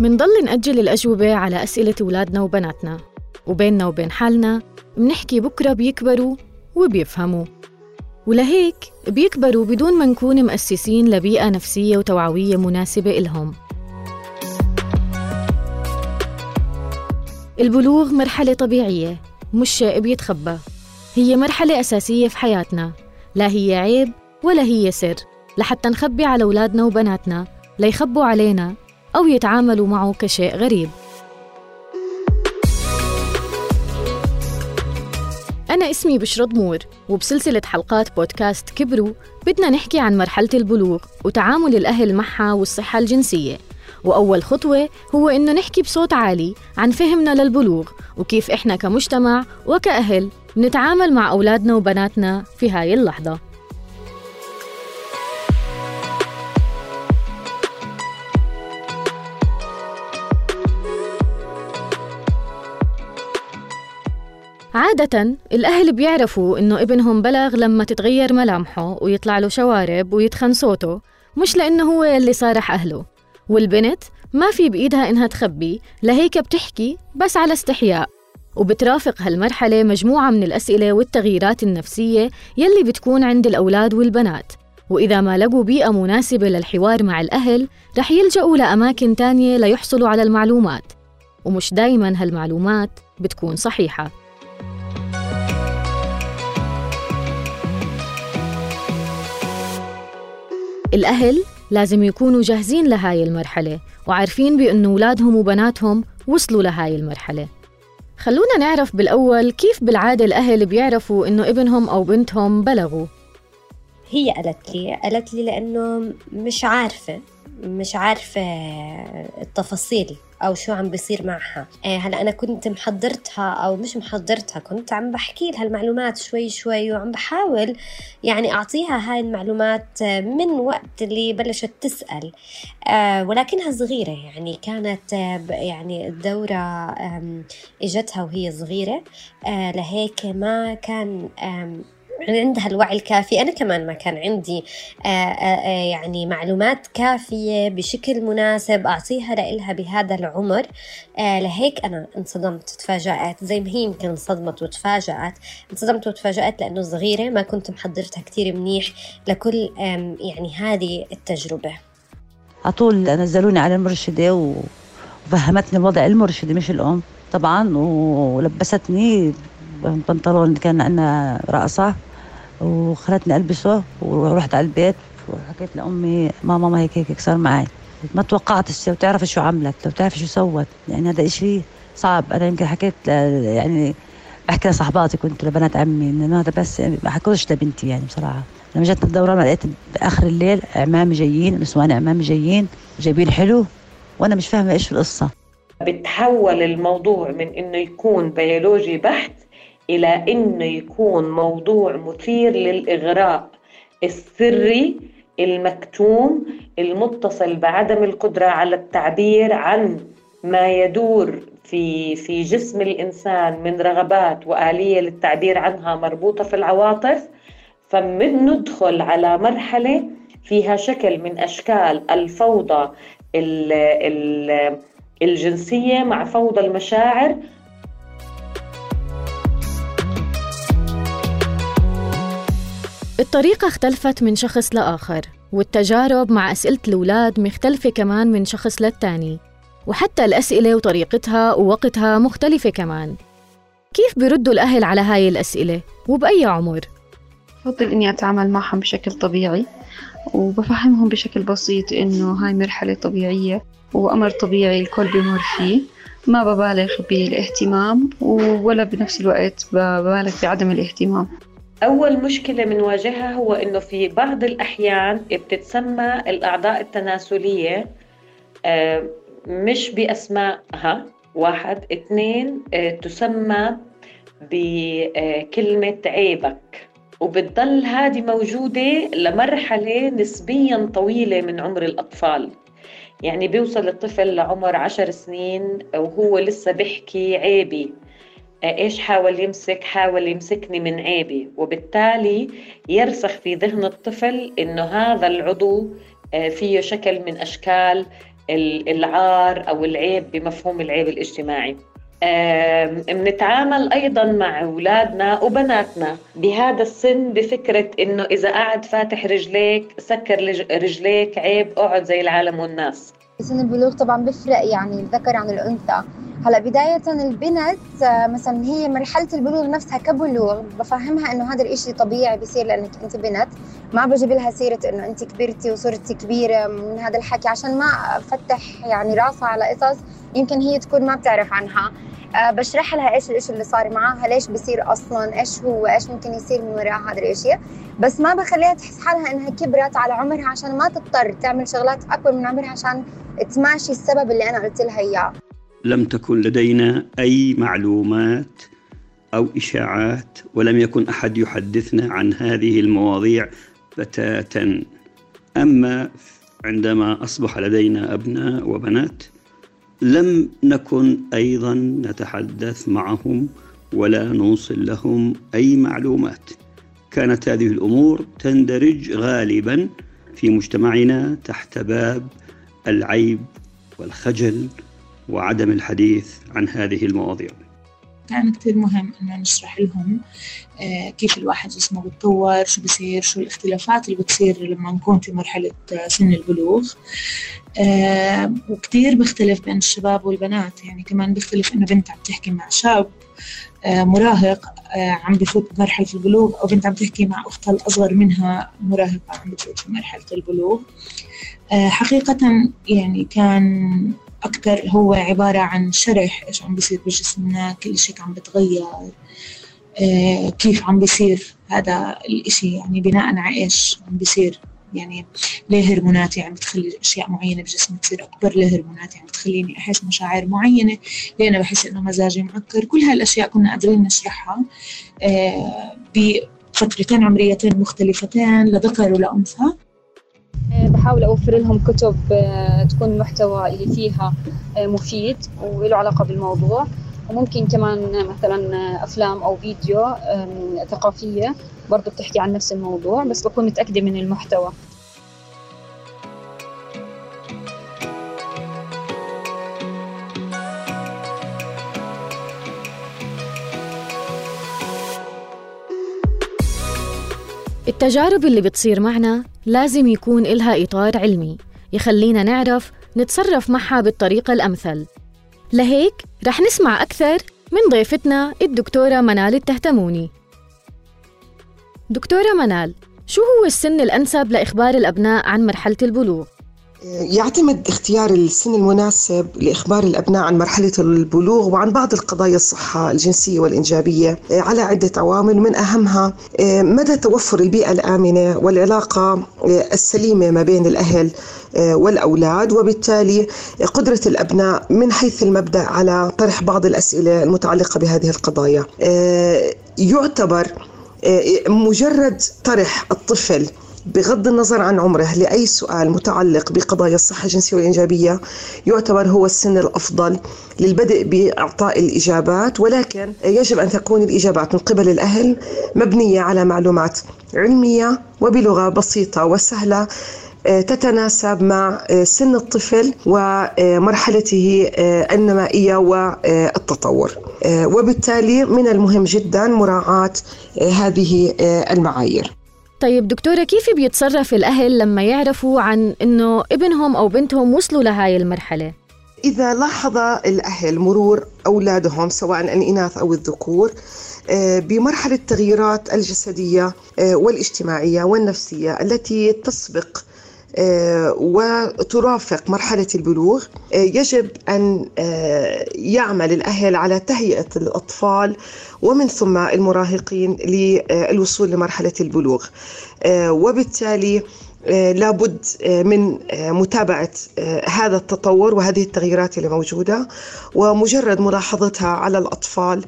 منضل نأجل الأجوبة على أسئلة أولادنا وبناتنا. وبيننا وبين حالنا منحكي بكرة بيكبروا وبيفهموا. ولهيك بيكبروا بدون ما نكون مؤسسين لبيئة نفسية وتوعوية مناسبة إلهم. البلوغ مرحلة طبيعية مش شيء بيتخبى هي مرحلة أساسية في حياتنا لا هي عيب ولا هي سر. لحتى نخبي على أولادنا وبناتنا ليخبوا علينا أو يتعاملوا معه كشيء غريب. أنا اسمي بشرى ضمور وبسلسلة حلقات بودكاست كبروا بدنا نحكي عن مرحلة البلوغ وتعامل الأهل معها والصحة الجنسية. وأول خطوة هو إنه نحكي بصوت عالي عن فهمنا للبلوغ وكيف إحنا كمجتمع وكأهل نتعامل مع أولادنا وبناتنا في هاي اللحظة. عادة الأهل بيعرفوا إنه ابنهم بلغ لما تتغير ملامحه ويطلع له شوارب ويتخن صوته مش لأنه هو اللي صارح أهله. والبنت ما في بإيدها إنها تخبي لهيك بتحكي بس على استحياء. وبترافق هالمرحلة مجموعة من الأسئلة والتغييرات النفسية يلي بتكون عند الأولاد والبنات. وإذا ما لقوا بيئة مناسبة للحوار مع الأهل رح يلجأوا لأماكن تانية ليحصلوا على المعلومات. ومش دايما هالمعلومات بتكون صحيحة. الأهل لازم يكونوا جاهزين لهاي المرحلة وعارفين بأنه أولادهم وبناتهم وصلوا لهاي المرحلة. خلونا نعرف بالأول كيف بالعادة الأهل بيعرفوا إنه ابنهم أو بنتهم بلغوا. هي قالت لي قالت لي لأنه مش عارفة مش عارفة التفاصيل. أو شو عم بيصير معها. إيه هلا أنا كنت محضرتها أو مش محضرتها كنت عم بحكي لها المعلومات شوي شوي وعم بحاول يعني أعطيها هاي المعلومات من وقت اللي بلشت تسأل. آه ولكنها صغيرة يعني كانت يعني الدورة إجتها وهي صغيرة. آه لهيك ما كان عندها الوعي الكافي. أنا كمان ما كان عندي آآ آه، آآ آه، آه، يعني معلومات كافية بشكل مناسب أعطيها لإلها بهذا العمر. لهيك أنا انصدمت تفاجأت زي ما هي يمكن انصدمت وتفاجأت. انصدمت وتفاجأت لأنه صغيرة ما كنت محضرتها كتير منيح لكل يعني هذه التجربة. على طول نزلوني على المرشدة وفهمتني وضع المرشدة مش الأم طبعا ولبستني بنطلون كان عندنا رقصة. وخلتني البسه ورحت على البيت وحكيت لأمي ماما ما هيك هيك صار معي ما توقعت الشيء وتعرف شو عملت لو تعرف شو سوت. يعني هذا إشي صعب. أنا يمكن حكيت يعني بحكي لصحباتي كنت لبنات عمي إنه هذا بس ما حكوش لبنتي يعني بصراحة. لما جت الدورة لقيت بآخر الليل عمامي جايين نسوان عمامي جايين جايبين حلو وأنا مش فاهمة إيش القصة. بتحول الموضوع من إنه يكون بيولوجي بحت إلى أنه يكون موضوع مثير للإغراء السري المكتوم المتصل بعدم القدرة على التعبير عن ما يدور في في جسم الإنسان من رغبات وآلية للتعبير عنها مربوطة في العواطف فمن ندخل على مرحلة فيها شكل من أشكال الفوضى الجنسية مع فوضى المشاعر الطريقة اختلفت من شخص لآخر والتجارب مع أسئلة الأولاد مختلفة كمان من شخص للتاني وحتى الأسئلة وطريقتها ووقتها مختلفة كمان. كيف بيردوا الأهل على هاي الأسئلة؟ وبأي عمر؟ بفضل إني أتعامل معهم بشكل طبيعي وبفهمهم بشكل بسيط إنه هاي مرحلة طبيعية وأمر طبيعي الكل بيمر فيه. ما ببالغ بالاهتمام ولا بنفس الوقت ببالغ بعدم الاهتمام. أول مشكلة بنواجهها هو إنه في بعض الأحيان بتتسمى الأعضاء التناسلية آه، مش بأسمائها. واحد. اثنين آه، تسمى بكلمة عيبك. وبتضل هذه موجودة لمرحلة نسبيا طويلة من عمر الأطفال. يعني بيوصل الطفل لعمر عشر سنين وهو لسه بيحكي عيبي. إيش حاول يمسك؟ حاول يمسكني من عيبي. وبالتالي يرسخ في ذهن الطفل إنه هذا العضو آه، فيه شكل من أشكال العار أو العيب بمفهوم العيب الاجتماعي. بنتعامل أيضا مع أولادنا وبناتنا بهذا السن بفكرة إنه إذا قعد فاتح رجليك سكر رجليك عيب أقعد زي العالم والناس. سن البلوغ طبعا بيفرق يعني الذكر عن الأنثى. هلا بداية البنت آه، مثلا هي مرحلة البلوغ نفسها كبلوغ بفهمها إنه هذا الإشي طبيعي بصير لأنك أنت بنت. ما بجيب لها سيرة إنه أنت كبرتي وصرتي كبيرة من هذا الحكي عشان ما أفتح يعني راسها على قصص يمكن هي تكون ما بتعرف عنها. أه بشرح لها إيش الإشي اللي صار معها ليش بصير أصلا إيش هو إيش ممكن يصير من وراء هذا الإشي. بس ما بخليها تحس حالها إنها كبرت على عمرها عشان ما تضطر تعمل شغلات أكبر من عمرها عشان تماشي السبب اللي أنا قلت لها إياه. لم تكن لدينا أي معلومات أو إشاعات ولم يكن أحد يحدثنا عن هذه المواضيع بتاتا. أما عندما أصبح لدينا أبناء وبنات لم نكن أيضا نتحدث معهم ولا نوصل لهم أي معلومات. كانت هذه الأمور تندرج غالبا في مجتمعنا تحت باب العيب والخجل. وعدم الحديث عن هذه المواضيع. كان كتير مهم إنه نشرح لهم آه، كيف الواحد جسمه بتطور شو بصير شو الاختلافات اللي بتصير لما نكون في مرحلة آه، سن البلوغ. آه، وكتير بيختلف بين الشباب والبنات يعني كمان بيختلف إنه بنت عم تحكي مع شاب مراهق عم بفوت بمرحلة البلوغ أو بنت عم تحكي مع أختها الأصغر منها مراهقة عم بتفوت في مرحلة البلوغ حقيقة يعني كان أكثر هو عبارة عن شرح إيش عم بيصير بجسمنا كل شيء عم بتغير آه كيف عم بيصير هذا الإشي يعني بناء على إيش عم بيصير. يعني ليه هرموناتي عم بتخلي أشياء معينة بجسمي تصير أكبر؟ ليه هرموناتي عم بتخليني أحس مشاعر معينة؟ ليه أنا بحس إنه مزاجي معكر؟ كل هالأشياء كنا قادرين نشرحها آه بفترتين عمريتين مختلفتين لذكر ولأنثى. آه، بحاول أوفر لهم كتب آه، تكون المحتوى اللي فيها آه، مفيد وله علاقة بالموضوع. وممكن كمان مثلا أفلام أو فيديو ثقافية برضو بتحكي عن نفس الموضوع بس بكون متأكدة من المحتوى. التجارب اللي بتصير معنا لازم يكون إلها إطار علمي يخلينا نعرف نتصرف معها بالطريقة الأمثل لهيك رح نسمع أكثر من ضيفتنا الدكتورة منال التهتموني دكتورة منال شو هو السن الأنسب لإخبار الأبناء عن مرحلة البلوغ؟ يعتمد اختيار السن المناسب لإخبار الأبناء عن مرحلة البلوغ وعن بعض القضايا الصحة الجنسية والإنجابية آه، على عدة عوامل من أهمها آه، مدى توفر البيئة الآمنة والعلاقة آه، السليمة ما بين الأهل والأولاد وبالتالي قدرة الأبناء من حيث المبدأ على طرح بعض الأسئلة المتعلقة بهذه القضايا. يعتبر مجرد طرح الطفل بغض النظر عن عمره لأي سؤال متعلق بقضايا الصحة الجنسية والإنجابية يعتبر هو السن الأفضل للبدء بإعطاء الإجابات ولكن يجب أن تكون الإجابات من قبل الأهل مبنية على معلومات علمية وبلغة بسيطة وسهلة آه، تتناسب مع آه، سن الطفل ومرحلته آه، النمائية والتطور. وبالتالي من المهم جدا مراعاة هذه المعايير. طيب دكتورة كيف بيتصرف الأهل لما يعرفوا عن إنه ابنهم أو بنتهم وصلوا لهاي المرحلة؟ إذا لاحظ الأهل مرور أولادهم سواء الإناث أو الذكور آه، بمرحلة التغييرات الجسدية آه، والاجتماعية والنفسية التي تسبق وترافق مرحلة البلوغ. آه، يجب أن آه، يعمل الأهل على تهيئة الأطفال ومن ثم المراهقين للوصول لمرحلة البلوغ. وبالتالي لابد من متابعة هذا التطور وهذه التغييرات اللي موجودة ومجرد ملاحظتها على الأطفال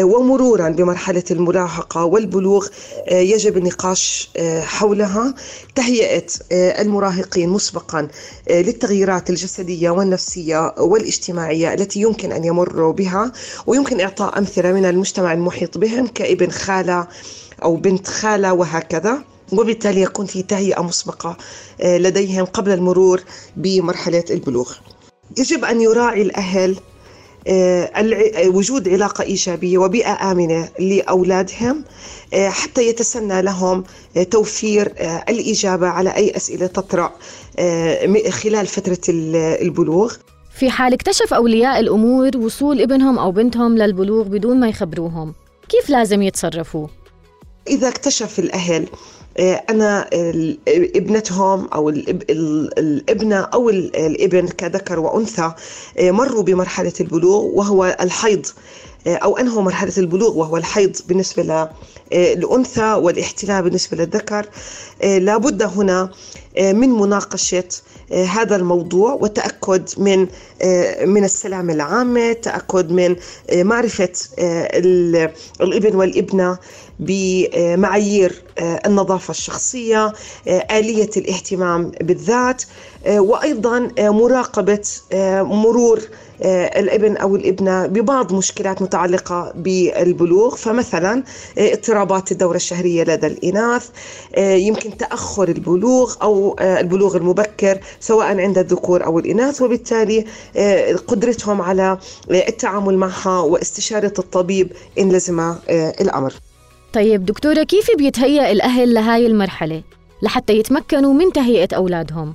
ومرورا بمرحلة المراهقة والبلوغ آه، يجب النقاش آه، حولها. تهيئة آه، المراهقين مسبقا للتغييرات الجسدية والنفسية والاجتماعية التي يمكن أن يمروا بها ويمكن إعطاء أمثلة من المجتمع المحيط بهم كابن خالة أو بنت خالة وهكذا. وبالتالي يكون في تهيئة مسبقة لديهم قبل المرور بمرحلة البلوغ يجب أن يراعي الأهل وجود علاقة إيجابية وبيئة آمنة لأولادهم حتى يتسنى لهم توفير الإجابة على أي أسئلة تطرأ خلال فترة البلوغ في حال اكتشف أولياء الأمور وصول ابنهم أو بنتهم للبلوغ بدون ما يخبروهم كيف لازم يتصرفوا؟ إذا اكتشف الأهل آه، أنا ابنتهم أو الابنة أو الابن كذكر وأنثى آه، مروا بمرحلة البلوغ وهو الحيض. أو أنهوا مرحلة البلوغ وهو الحيض بالنسبة للأنثى والاحتلال بالنسبة للذكر لابد هنا من مناقشة هذا الموضوع والتأكد من من السلامة العامة تأكد من معرفة الإبن والإبنة بمعايير آه، النظافة الشخصية آه، آلية الاهتمام بالذات آه، وأيضا مراقبة مرور الابن أو الابنة ببعض مشكلات متعلقة بالبلوغ فمثلا اضطرابات الدورة الشهرية لدى الإناث يمكن تأخر البلوغ أو البلوغ المبكر سواء عند الذكور أو الإناث وبالتالي قدرتهم على التعامل معها واستشارة الطبيب إن لزم الأمر طيب دكتورة كيف بيتهيأ الأهل لهاي المرحلة لحتى يتمكنوا من تهيئة أولادهم؟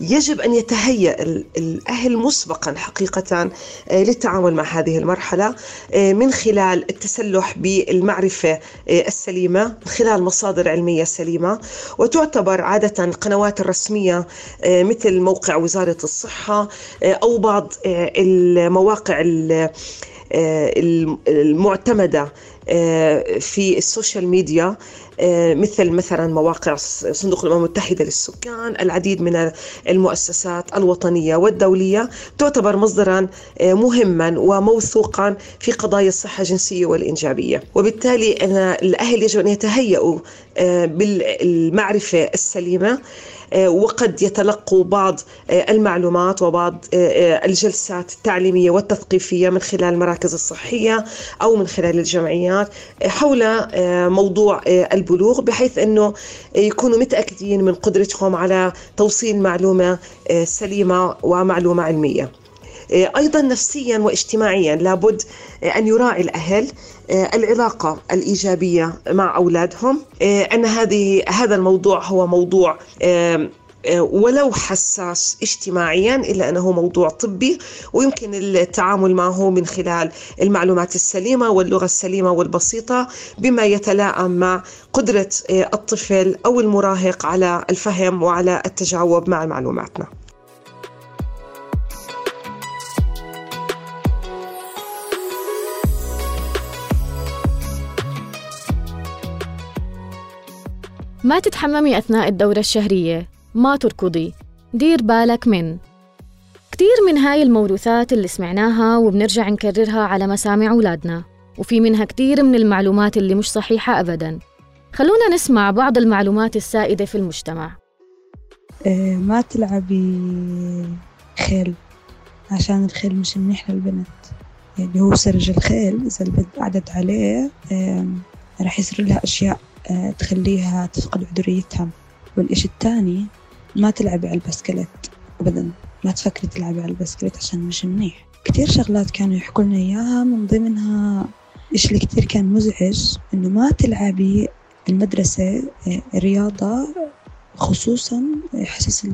يجب أن يتهيأ الأهل مسبقا حقيقة آه، للتعامل مع هذه المرحلة آه، من خلال التسلح بالمعرفة آه، السليمة من خلال مصادر علمية سليمة وتعتبر عادة القنوات الرسمية مثل موقع وزارة الصحة أو بعض المواقع المعتمدة آه، في السوشيال ميديا آه، مثل مثلا مواقع صندوق الأمم المتحدة للسكان، العديد من المؤسسات الوطنية والدولية تعتبر مصدرا آه، مهما وموثوقا في قضايا الصحة الجنسية والإنجابية، وبالتالي أنا الأهل يجب أن يتهيئوا بالمعرفة السليمة آه، وقد يتلقوا بعض آه، المعلومات وبعض آه، الجلسات التعليمية والتثقيفية من خلال المراكز الصحية أو من خلال الجمعيات حول موضوع البلوغ بحيث أنه يكونوا متأكدين من قدرتهم على توصيل معلومة سليمة ومعلومة علمية. أيضا نفسيا واجتماعيا لابد أن يراعي الأهل العلاقة الإيجابية مع أولادهم أن هذه هذا الموضوع هو موضوع ولو حساس اجتماعيا إلا أنه موضوع طبي ويمكن التعامل معه من خلال المعلومات السليمة واللغة السليمة والبسيطة بما يتلائم مع قدرة الطفل أو المراهق على الفهم وعلى التجاوب مع معلوماتنا. ما تتحممي أثناء الدورة الشهرية. ما تركضي. دير بالك من. كتير من هاي الموروثات اللي سمعناها وبنرجع نكررها على مسامع أولادنا. وفي منها كتير من المعلومات اللي مش صحيحة أبداً. خلونا نسمع بعض المعلومات السائدة في المجتمع. آه، ما تلعبي خيل عشان الخيل مش منيح للبنت اللي هو سرج الخيل إذا البنت قعدت عليه راح يصير لها أشياء. آه، تخليها تفقد عذريتها والإشي الثاني ما تلعبي على البسكليت أبدا. ما تفكري تلعبي على البسكليت عشان مش منيح. كتير شغلات كانوا يحكوا لنا إياها من ضمنها إيش اللي كتير كان مزعج إنه ما تلعبي المدرسة آه، رياضة خصوصا حصص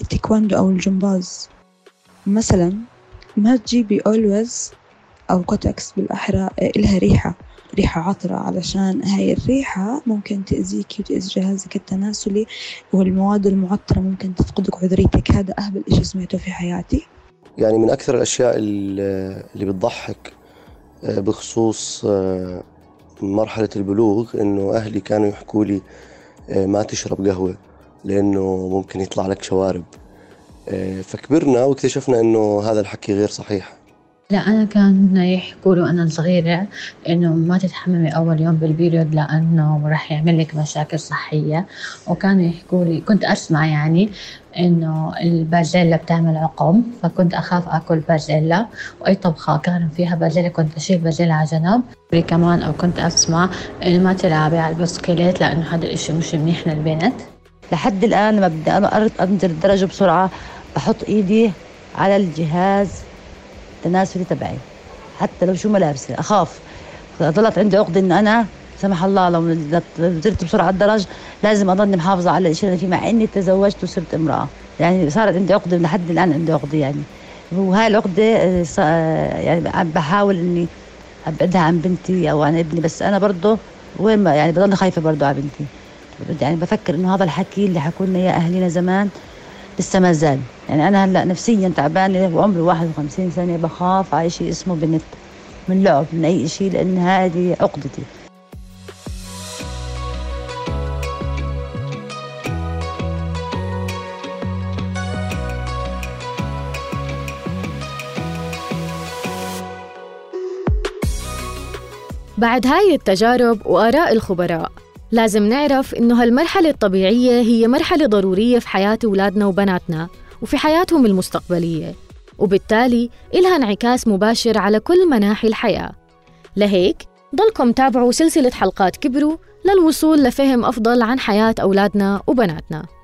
التيكواندو أو الجمباز. مثلا ما تجيبي أولويز أو كوتكس بالأحرى آه، إلها ريحة. ريحة عطرة علشان هاي الريحة ممكن تأذيكي وتأذي جهازك التناسلي والمواد المعطرة ممكن تفقدك عذريتك. هذا أهبل إشي سمعته في حياتي. يعني من أكثر الأشياء اللي بتضحك آه، بخصوص آه، مرحلة البلوغ إنه أهلي كانوا يحكوا لي آه، ما تشرب قهوة لأنه ممكن يطلع لك شوارب. فكبرنا واكتشفنا إنه هذا الحكي غير صحيح. لا أنا كان يحكوا له أنا صغيرة إنه ما تتحممي أول يوم بال period لأنه راح يعمل لك مشاكل صحية. وكانوا يحكوا لي كنت أسمع يعني إنه البازيلا بتعمل عقم فكنت أخاف آكل بازيلا وأي طبخة كان فيها بازيلا كنت أشيل بازيلا على جنب. كمان أو كنت أسمع إنه ما تلعبي على البسكليت لأنه هذا الإشي مش منيح للبنت. لحد الآن لما بدي أنا أنزل الدرجة بسرعة بحط إيدي على الجهاز. التناسلي تبعي. حتى لو شو ملابسي أخاف. ضلت عندي عقدة إنه أنا سمح الله لو نزلت بسرعة الدرج لازم أضلني محافظة على الشيء اللي فيه مع إني تزوجت وصرت امرأة. يعني صارت عندي عقدة لحد الآن عندي عقدة يعني. وهاي العقدة يعني بحاول إني أبعدها عن بنتي أو عن ابني بس أنا برضه وين ما يعني بضل خايفة برضه على بنتي. يعني بفكر إنه هذا الحكي اللي حكوا لنا إياه أهلنا زمان لسه ما زال. يعني أنا هلأ نفسيا تعبانة وعمري 51 سنة بخاف على شيء اسمه بنت من لعب من أي شيء لأن هذه عقدتي. بعد هاي التجارب وآراء الخبراء لازم نعرف إنه هالمرحلة الطبيعية هي مرحلة ضرورية في حياة أولادنا وبناتنا. وفي حياتهم المستقبلية. وبالتالي إلها انعكاس مباشر على كل مناحي الحياة. لهيك ضلكم تابعوا سلسلة حلقات كبروا للوصول لفهم أفضل عن حياة أولادنا وبناتنا.